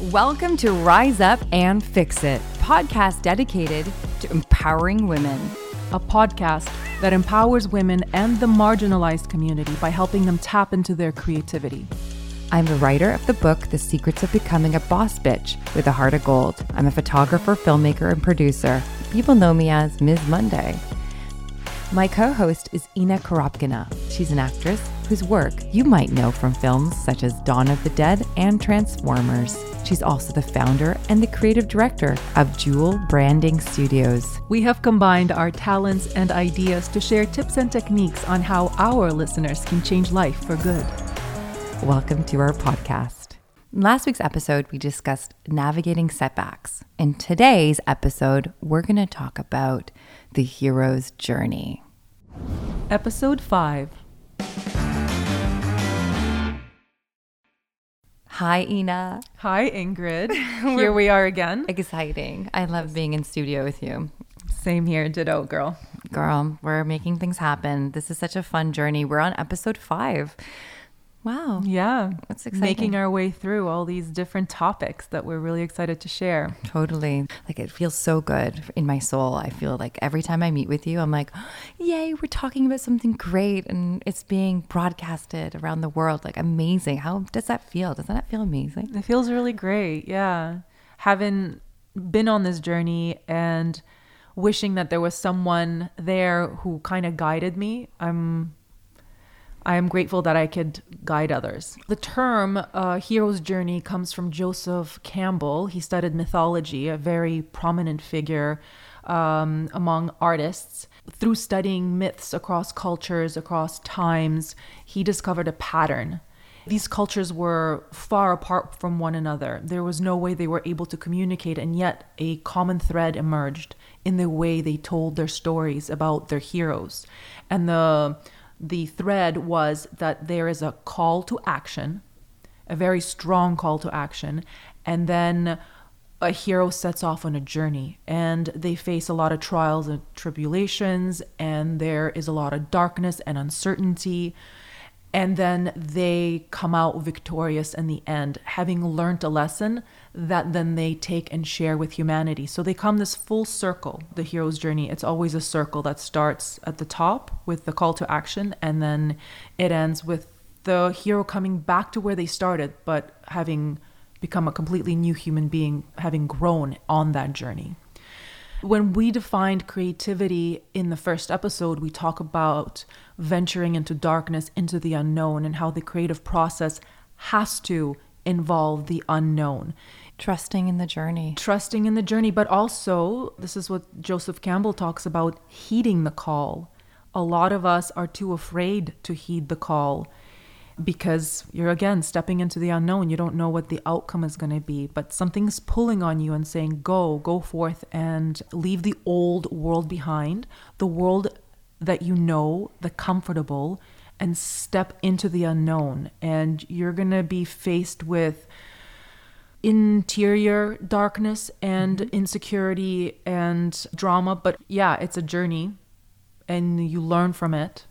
Welcome to Rise Up and Fix It, podcast dedicated to empowering women. a podcast that empowers women and the marginalized community by helping them tap into their creativity. I'm the writer of the book, The Secrets of Becoming a Boss Bitch with a Heart of Gold. I'm a photographer, filmmaker, and producer. People know me as Ms. Monday. My co host is Inna Korobkina. She's an actress whose work you might know from films such as Dawn of the Dead and Transformers. She's also the founder and the creative director of Jewel Branding Studios. We have combined our talents and ideas to share tips and techniques on how our listeners can change life for good. Welcome to our podcast. In last week's episode, we discussed navigating setbacks. In today's episode, we're going to talk about the hero's journey. Episode 5 Hi, Inna. Hi, Ingrid. Here we are again. Exciting. I love being in studio with you. Same here, ditto, girl. Girl, we're making things happen. This is such a fun journey. We're on episode five. Wow. Yeah. That's exciting. Making our way through all these different topics that we're really excited to share. Totally. Like it feels so good in my soul. I feel like every time I meet with you, I'm like, yay, we're talking about something great and it's being broadcasted around the world. Like amazing. How does that feel? Doesn't that feel amazing? It feels really great. Yeah. Having been on this journey and wishing that there was someone there who kind of guided me, I'm I am grateful that I could guide others. The term uh, hero's journey comes from Joseph Campbell. He studied mythology, a very prominent figure um, among artists. Through studying myths across cultures, across times, he discovered a pattern. These cultures were far apart from one another. There was no way they were able to communicate, and yet a common thread emerged in the way they told their stories about their heroes. And the the thread was that there is a call to action, a very strong call to action, and then a hero sets off on a journey and they face a lot of trials and tribulations, and there is a lot of darkness and uncertainty. And then they come out victorious in the end, having learned a lesson that then they take and share with humanity. So they come this full circle, the hero's journey. It's always a circle that starts at the top with the call to action, and then it ends with the hero coming back to where they started, but having become a completely new human being, having grown on that journey. When we defined creativity in the first episode, we talk about venturing into darkness, into the unknown, and how the creative process has to involve the unknown. Trusting in the journey. Trusting in the journey, but also, this is what Joseph Campbell talks about heeding the call. A lot of us are too afraid to heed the call because you're again stepping into the unknown. You don't know what the outcome is going to be, but something's pulling on you and saying, Go, go forth and leave the old world behind, the world that you know, the comfortable, and step into the unknown. And you're going to be faced with interior darkness and mm-hmm. insecurity and drama. But yeah, it's a journey and you learn from it.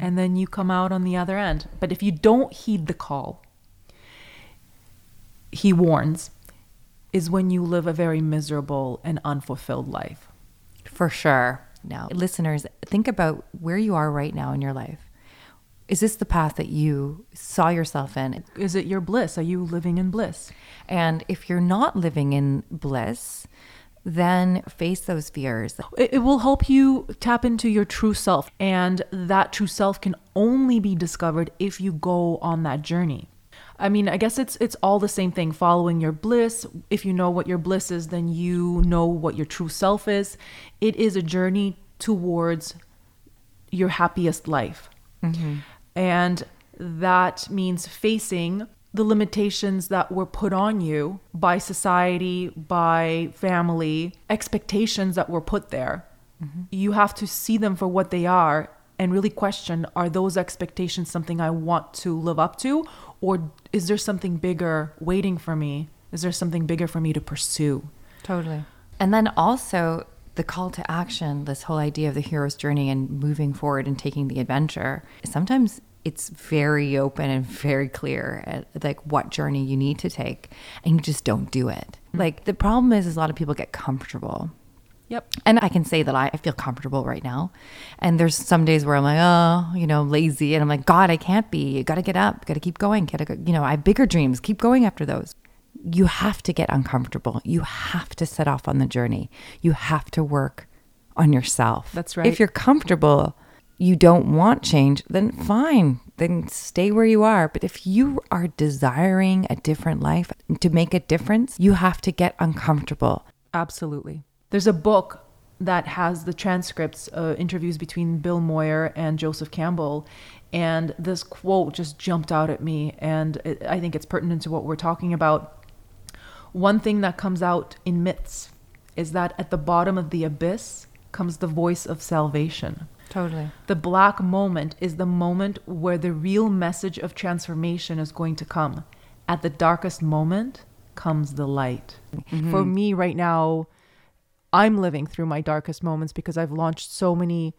And then you come out on the other end. But if you don't heed the call, he warns, is when you live a very miserable and unfulfilled life. For sure. Now, listeners, think about where you are right now in your life. Is this the path that you saw yourself in? Is it your bliss? Are you living in bliss? And if you're not living in bliss, then face those fears. It, it will help you tap into your true self. And that true self can only be discovered if you go on that journey. I mean, I guess it's it's all the same thing following your bliss. If you know what your bliss is, then you know what your true self is. It is a journey towards your happiest life. Mm-hmm. And that means facing the limitations that were put on you by society, by family, expectations that were put there. Mm-hmm. You have to see them for what they are and really question are those expectations something I want to live up to? Or is there something bigger waiting for me? Is there something bigger for me to pursue? Totally. And then also the call to action, this whole idea of the hero's journey and moving forward and taking the adventure. Sometimes it's very open and very clear at like what journey you need to take and you just don't do it. Mm-hmm. Like the problem is, is a lot of people get comfortable. Yep. And I can say that I, I feel comfortable right now. And there's some days where I'm like, oh, you know, lazy. And I'm like, God, I can't be. You got to get up. Got to keep going. Got to, go. you know, I have bigger dreams. Keep going after those. You have to get uncomfortable. You have to set off on the journey. You have to work on yourself. That's right. If you're comfortable, you don't want change, then fine. Then stay where you are. But if you are desiring a different life to make a difference, you have to get uncomfortable. Absolutely. There's a book that has the transcripts, uh, interviews between Bill Moyer and Joseph Campbell. And this quote just jumped out at me. And it, I think it's pertinent to what we're talking about. One thing that comes out in myths is that at the bottom of the abyss comes the voice of salvation. Totally. The black moment is the moment where the real message of transformation is going to come. At the darkest moment comes the light. Mm-hmm. For me, right now, I'm living through my darkest moments because I've launched so many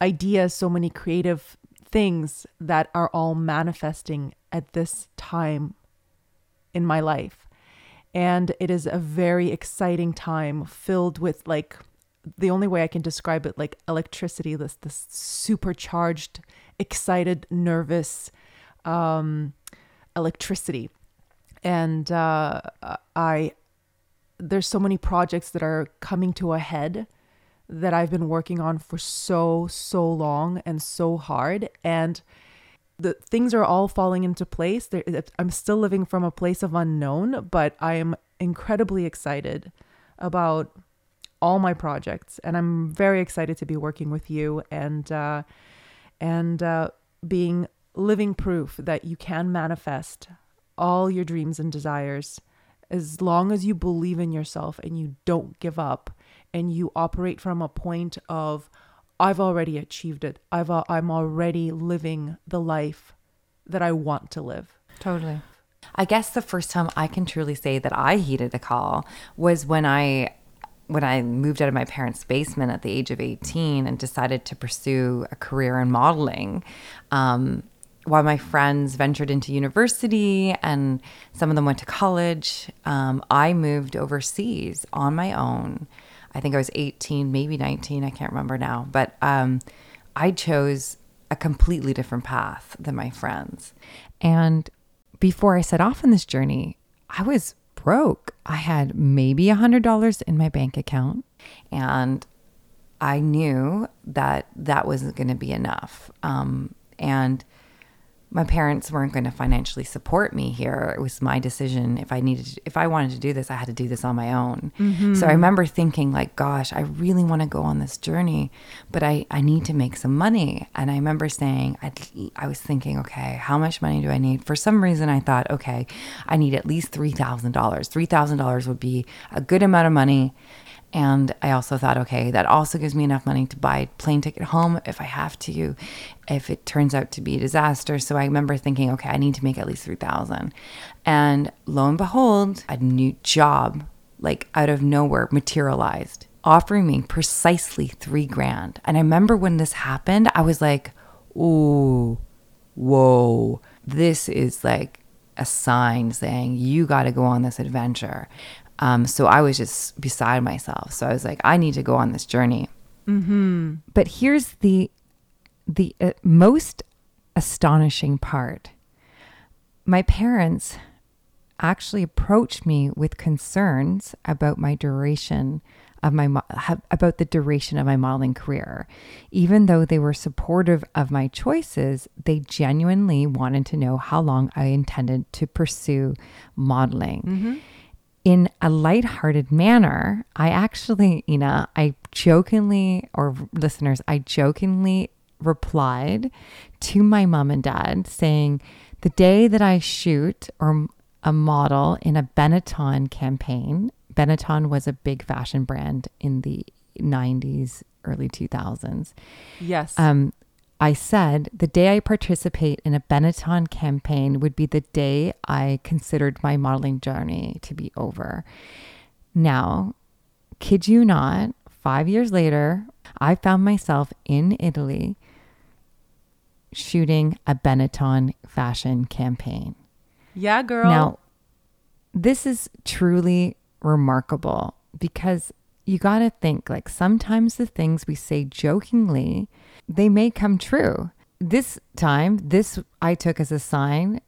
ideas, so many creative things that are all manifesting at this time in my life. And it is a very exciting time filled with like the only way I can describe it like electricity, this this supercharged, excited, nervous um electricity. And uh I there's so many projects that are coming to a head that I've been working on for so so long and so hard and the things are all falling into place. There, I'm still living from a place of unknown, but I am incredibly excited about all my projects, and I'm very excited to be working with you and uh, and uh, being living proof that you can manifest all your dreams and desires as long as you believe in yourself and you don't give up and you operate from a point of I've already achieved it. I've uh, I'm already living the life that I want to live. Totally. I guess the first time I can truly say that I heeded a call was when I when I moved out of my parents' basement at the age of 18 and decided to pursue a career in modeling. Um, while my friends ventured into university and some of them went to college, um, I moved overseas on my own. I think I was 18, maybe 19, I can't remember now. But um, I chose a completely different path than my friends. And before I set off on this journey, I was broke. I had maybe a $100 in my bank account. And I knew that that wasn't going to be enough. Um, and my parents weren't going to financially support me here. It was my decision. If I needed, to, if I wanted to do this, I had to do this on my own. Mm-hmm. So I remember thinking, like, gosh, I really want to go on this journey, but I, I need to make some money. And I remember saying, i I was thinking, okay, how much money do I need? For some reason, I thought, okay, I need at least $3,000. $3,000 would be a good amount of money. And I also thought, okay, that also gives me enough money to buy a plane ticket home if I have to, if it turns out to be a disaster. So I remember thinking, okay, I need to make at least 3000 And lo and behold, a new job, like out of nowhere, materialized, offering me precisely three grand. And I remember when this happened, I was like, ooh, whoa, this is like a sign saying you got to go on this adventure. Um, so I was just beside myself. So I was like, I need to go on this journey. Mm-hmm. But here's the the uh, most astonishing part. My parents actually approached me with concerns about my duration of my about the duration of my modeling career. Even though they were supportive of my choices, they genuinely wanted to know how long I intended to pursue modeling. Mm-hmm in a lighthearted manner, I actually, Inna, I jokingly, or listeners, I jokingly replied to my mom and dad saying, the day that I shoot or a model in a Benetton campaign, Benetton was a big fashion brand in the 90s, early 2000s. Yes. Um, I said the day I participate in a Benetton campaign would be the day I considered my modeling journey to be over. Now, kid you not, five years later, I found myself in Italy shooting a Benetton fashion campaign. Yeah, girl. Now, this is truly remarkable because you got to think like sometimes the things we say jokingly, they may come true. This time, this I took as a sign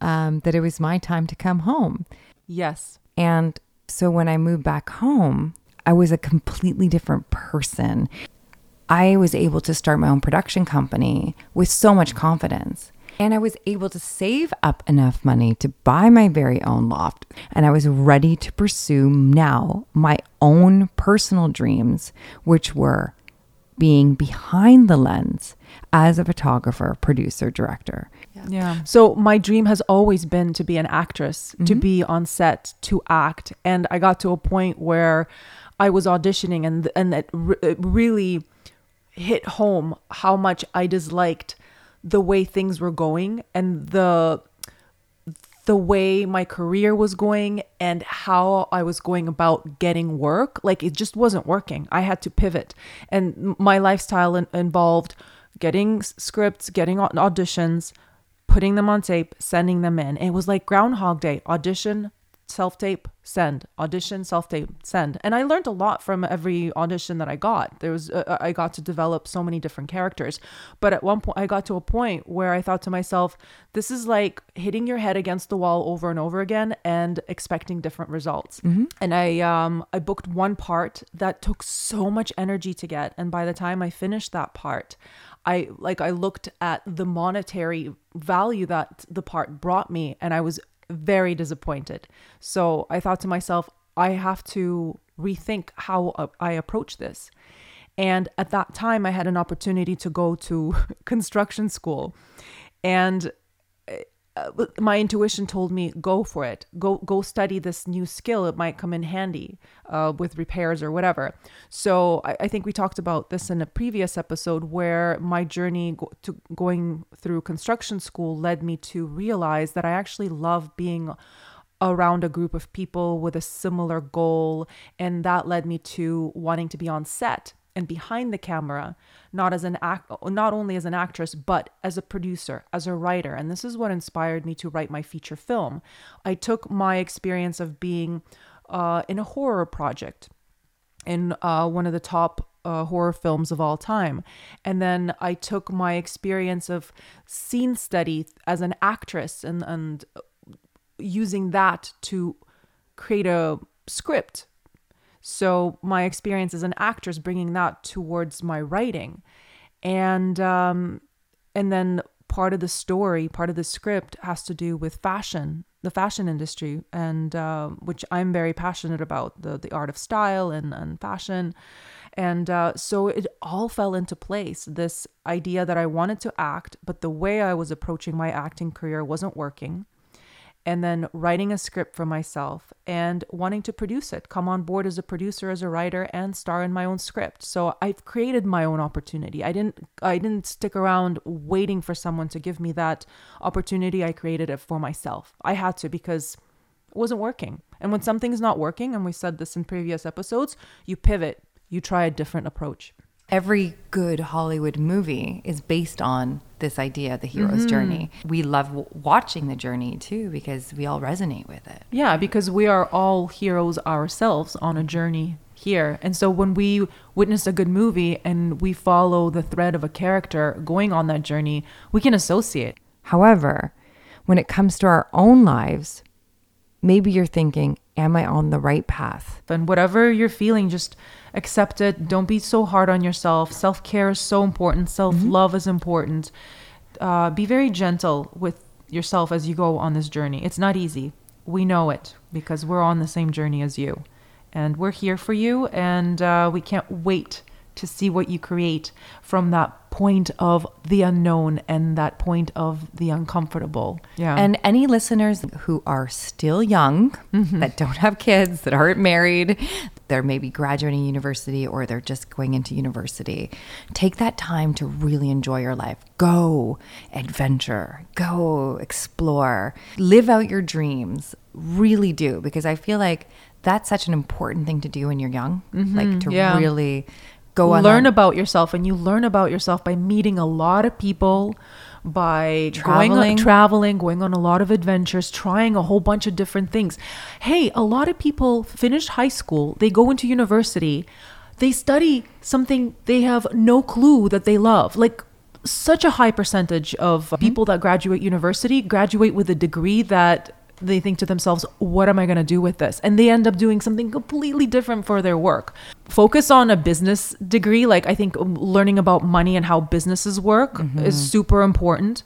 um, that it was my time to come home. yes. And so when I moved back home, I was a completely different person. I was able to start my own production company with so much confidence. And I was able to save up enough money to buy my very own loft. And I was ready to pursue now my own personal dreams, which were being behind the lens as a photographer, producer, director. Yeah. So my dream has always been to be an actress, to mm-hmm. be on set, to act, and I got to a point where I was auditioning, and and it, re- it really hit home how much I disliked the way things were going and the the way my career was going and how I was going about getting work, like it just wasn't working. I had to pivot. And my lifestyle in- involved getting scripts, getting auditions, putting them on tape, sending them in. It was like Groundhog Day audition, self tape, send, audition, self tape, send. And I learned a lot from every audition that I got. There was, uh, I got to develop so many different characters. But at one point, I got to a point where I thought to myself, this is like hitting your head against the wall over and over again and expecting different results. And I, um, I booked one part that took so much energy to get. And by the time I finished that part, I like I looked at the monetary value that the part brought me and I was very disappointed. So I thought to myself, I have to rethink how uh, I approach this. And at that time, I had an opportunity to go to construction school. And my intuition told me go for it. Go go study this new skill. It might come in handy uh, with repairs or whatever. So I, I think we talked about this in a previous episode where my journey go- to going through construction school led me to realize that i actually love being around a group of people with a similar goal. And that led me to wanting to be on set and behind the camera not as an act not only as an actress but as a producer as a writer and this is what inspired me to write my feature film i took my experience of being uh, in a horror project in uh, one of the top uh, horror films of all time. And then I took my experience of scene study as an actress and, and using that to create a script. So my experience as an actress, bringing that towards my writing, and um, and then part of the story, part of the script has to do with fashion, the fashion industry, and uh, which I'm very passionate about the the art of style and and fashion, and uh, so it all fell into place. This idea that I wanted to act, but the way I was approaching my acting career wasn't working and then writing a script for myself and wanting to produce it, come on board as a producer, as a writer, and star in my own script. So I've created my own opportunity. I didn't I didn't stick around waiting for someone to give me that opportunity. I created it for myself. I had to because it wasn't working. And when something's not working, and we said this in previous episodes, you pivot, you try a different approach. Every good Hollywood movie is based on this idea, the hero's mm-hmm. journey. We love w- watching the journey too because we all resonate with it. Yeah, because we are all heroes ourselves on a journey here. And so when we witness a good movie and we follow the thread of a character going on that journey, we can associate. However, when it comes to our own lives, maybe you're thinking, Am I on the right path? And whatever you're feeling, just accept it. Don't be so hard on yourself. Self care is so important, self love is important. Uh, be very gentle with yourself as you go on this journey. It's not easy. We know it because we're on the same journey as you. And we're here for you, and uh, we can't wait to see what you create from that point of the unknown and that point of the uncomfortable. Yeah. And any listeners who are still young, mm-hmm. that don't have kids, that aren't married, they're maybe graduating university or they're just going into university, take that time to really enjoy your life. Go adventure, go explore, live out your dreams. Really do, because I feel like that's such an important thing to do when you're young. Like mm-hmm. to yeah. really go on learn about yourself and you learn about yourself by meeting a lot of people by going Traveling. on, traveling, going on a lot of adventures, trying a whole bunch of different things. Hey, a lot of people finish high school, they go into university, they study something they have no clue that they love. Like such a high percentage of mm-hmm. people that graduate university graduate with a degree that they think to themselves, what am I going to do with this? And they end up doing something completely different for their work. Focus on a business degree. Like, I think um, learning about money and how businesses work is super important.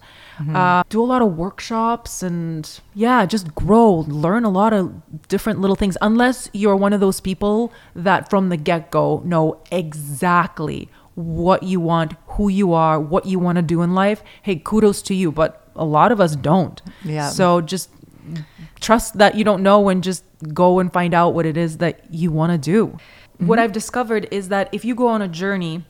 Uh, do a lot of workshops and, yeah, just grow, learn a lot of different little things. Unless you're one of those people that from the get go know exactly what you want, who you are, what you want to do in life. Hey, kudos to you. But a lot of us don't. Yeah. So just trust that you don't know and just go and find out what it is that you want to do. Mm-hmm. What I've discovered is that if you go on a journey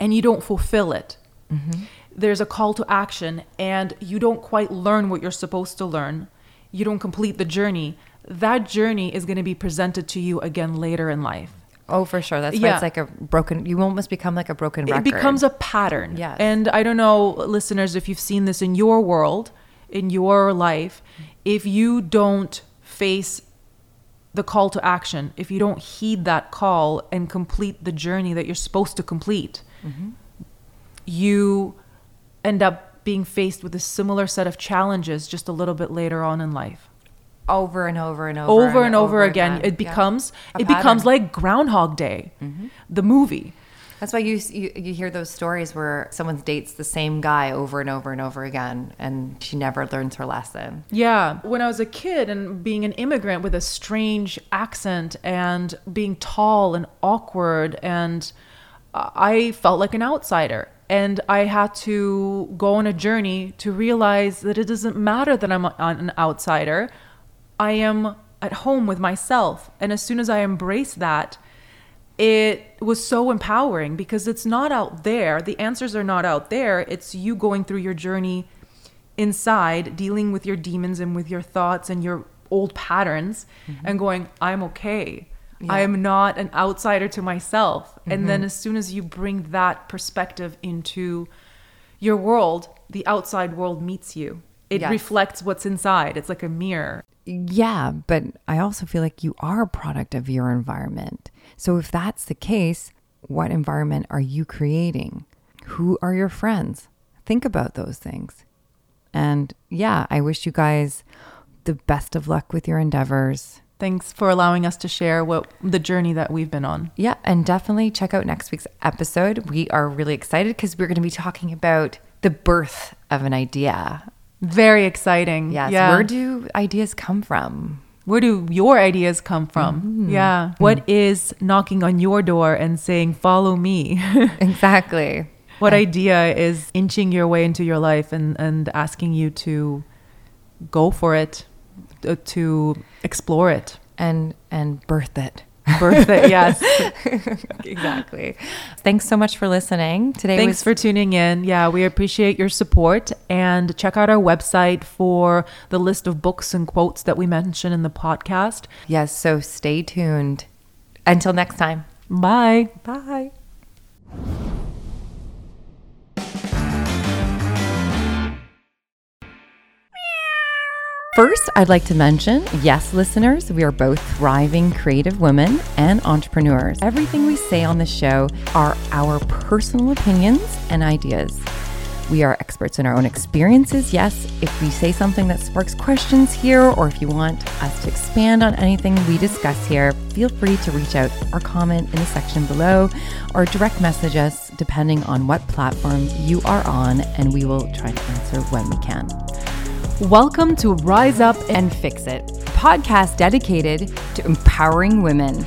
and you don't fulfill it, mm-hmm. there's a call to action and you don't quite learn what you're supposed to learn, you don't complete the journey, that journey is going to be presented to you again later in life. Oh, for sure. That's why Yeah. it's like a broken. You almost become like a broken record. It becomes a pattern. Yes. And I don't know, listeners, if you've seen this in your world, in your life, if you don't face the call to action, if you don't heed that call and complete the journey that you're supposed to complete, Mm-hmm. you end up being faced with a similar set of challenges just a little bit later on in life. over and over and over Over and over, again. It becomes A it becomes like Groundhog Day, the movie. That's why you, you you hear those stories where someone dates the same guy over and over and over again, and she never learns her lesson. Yeah. When I was a kid and being an immigrant with a strange accent and being tall and awkward, and uh, I felt like an outsider. And I had to go on a journey to realize that it doesn't matter that I'm an outsider. I am at home with myself. And as soon as I embrace that, it was so empowering because it's not out there. The answers are not out there. It's you going through your journey inside, dealing with your demons and with your thoughts and your old patterns, mm-hmm. and going, I'm okay. I am not an outsider to myself. And then mm-hmm. as soon as you bring that perspective into your world, the outside world meets you. It Yes. reflects what's inside. It's like a mirror. Yeah, but I also feel like you are a product of your environment. So if that's the case, what environment are you creating? Who are your friends? Think about those things. And yeah, I wish you guys the best of luck with your endeavors. Thanks for allowing us to share what the journey that we've been on. Yeah, and definitely check out next week's episode. We are really excited because we're going to be talking about the birth of an idea. Very exciting. Yes, Yeah. where do ideas come from? Where do your ideas come from? Yeah. What is knocking on your door and saying, follow me? Exactly. what idea is inching your way into your life and, and asking you to go for it, uh, to explore it, And and birth it. Birth it? Yes. exactly. Thanks so much for listening. Today Thanks was for tuning in. Yeah, we appreciate your support and check out our website for the list of books and quotes that we mention in the podcast. Yes, so stay tuned. Until next time. Bye. Bye. First, I'd like to mention yes, listeners, we are both thriving creative women and entrepreneurs. Everything we say on the show are our personal opinions and ideas. We are experts in our own experiences. Yes, if we say something that sparks questions here, or if you want us to expand on anything we discuss here, feel free to reach out or comment in the section below or direct message us depending on what platform you are on, and we will try to answer when we can. Welcome to Rise Up and Fix It, a podcast dedicated to empowering women.